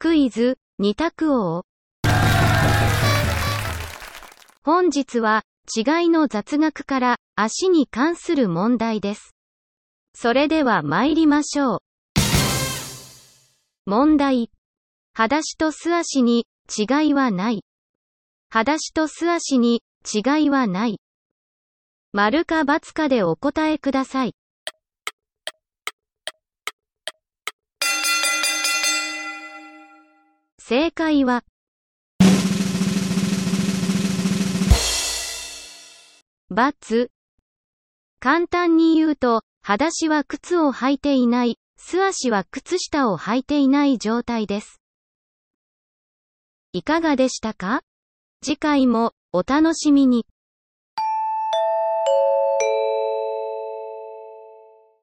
クイズ、二択王。本日は、違いの雑学から、足に関する問題です。それでは参りましょう。問題。裸足と素足に、違いはない。裸足と素足に、違いはない。丸か×かでお答えください。正解は、バツ。簡単に言うと、裸足は靴を履いていない、素足は靴下を履いていない状態です。いかがでしたか？次回もお楽しみに。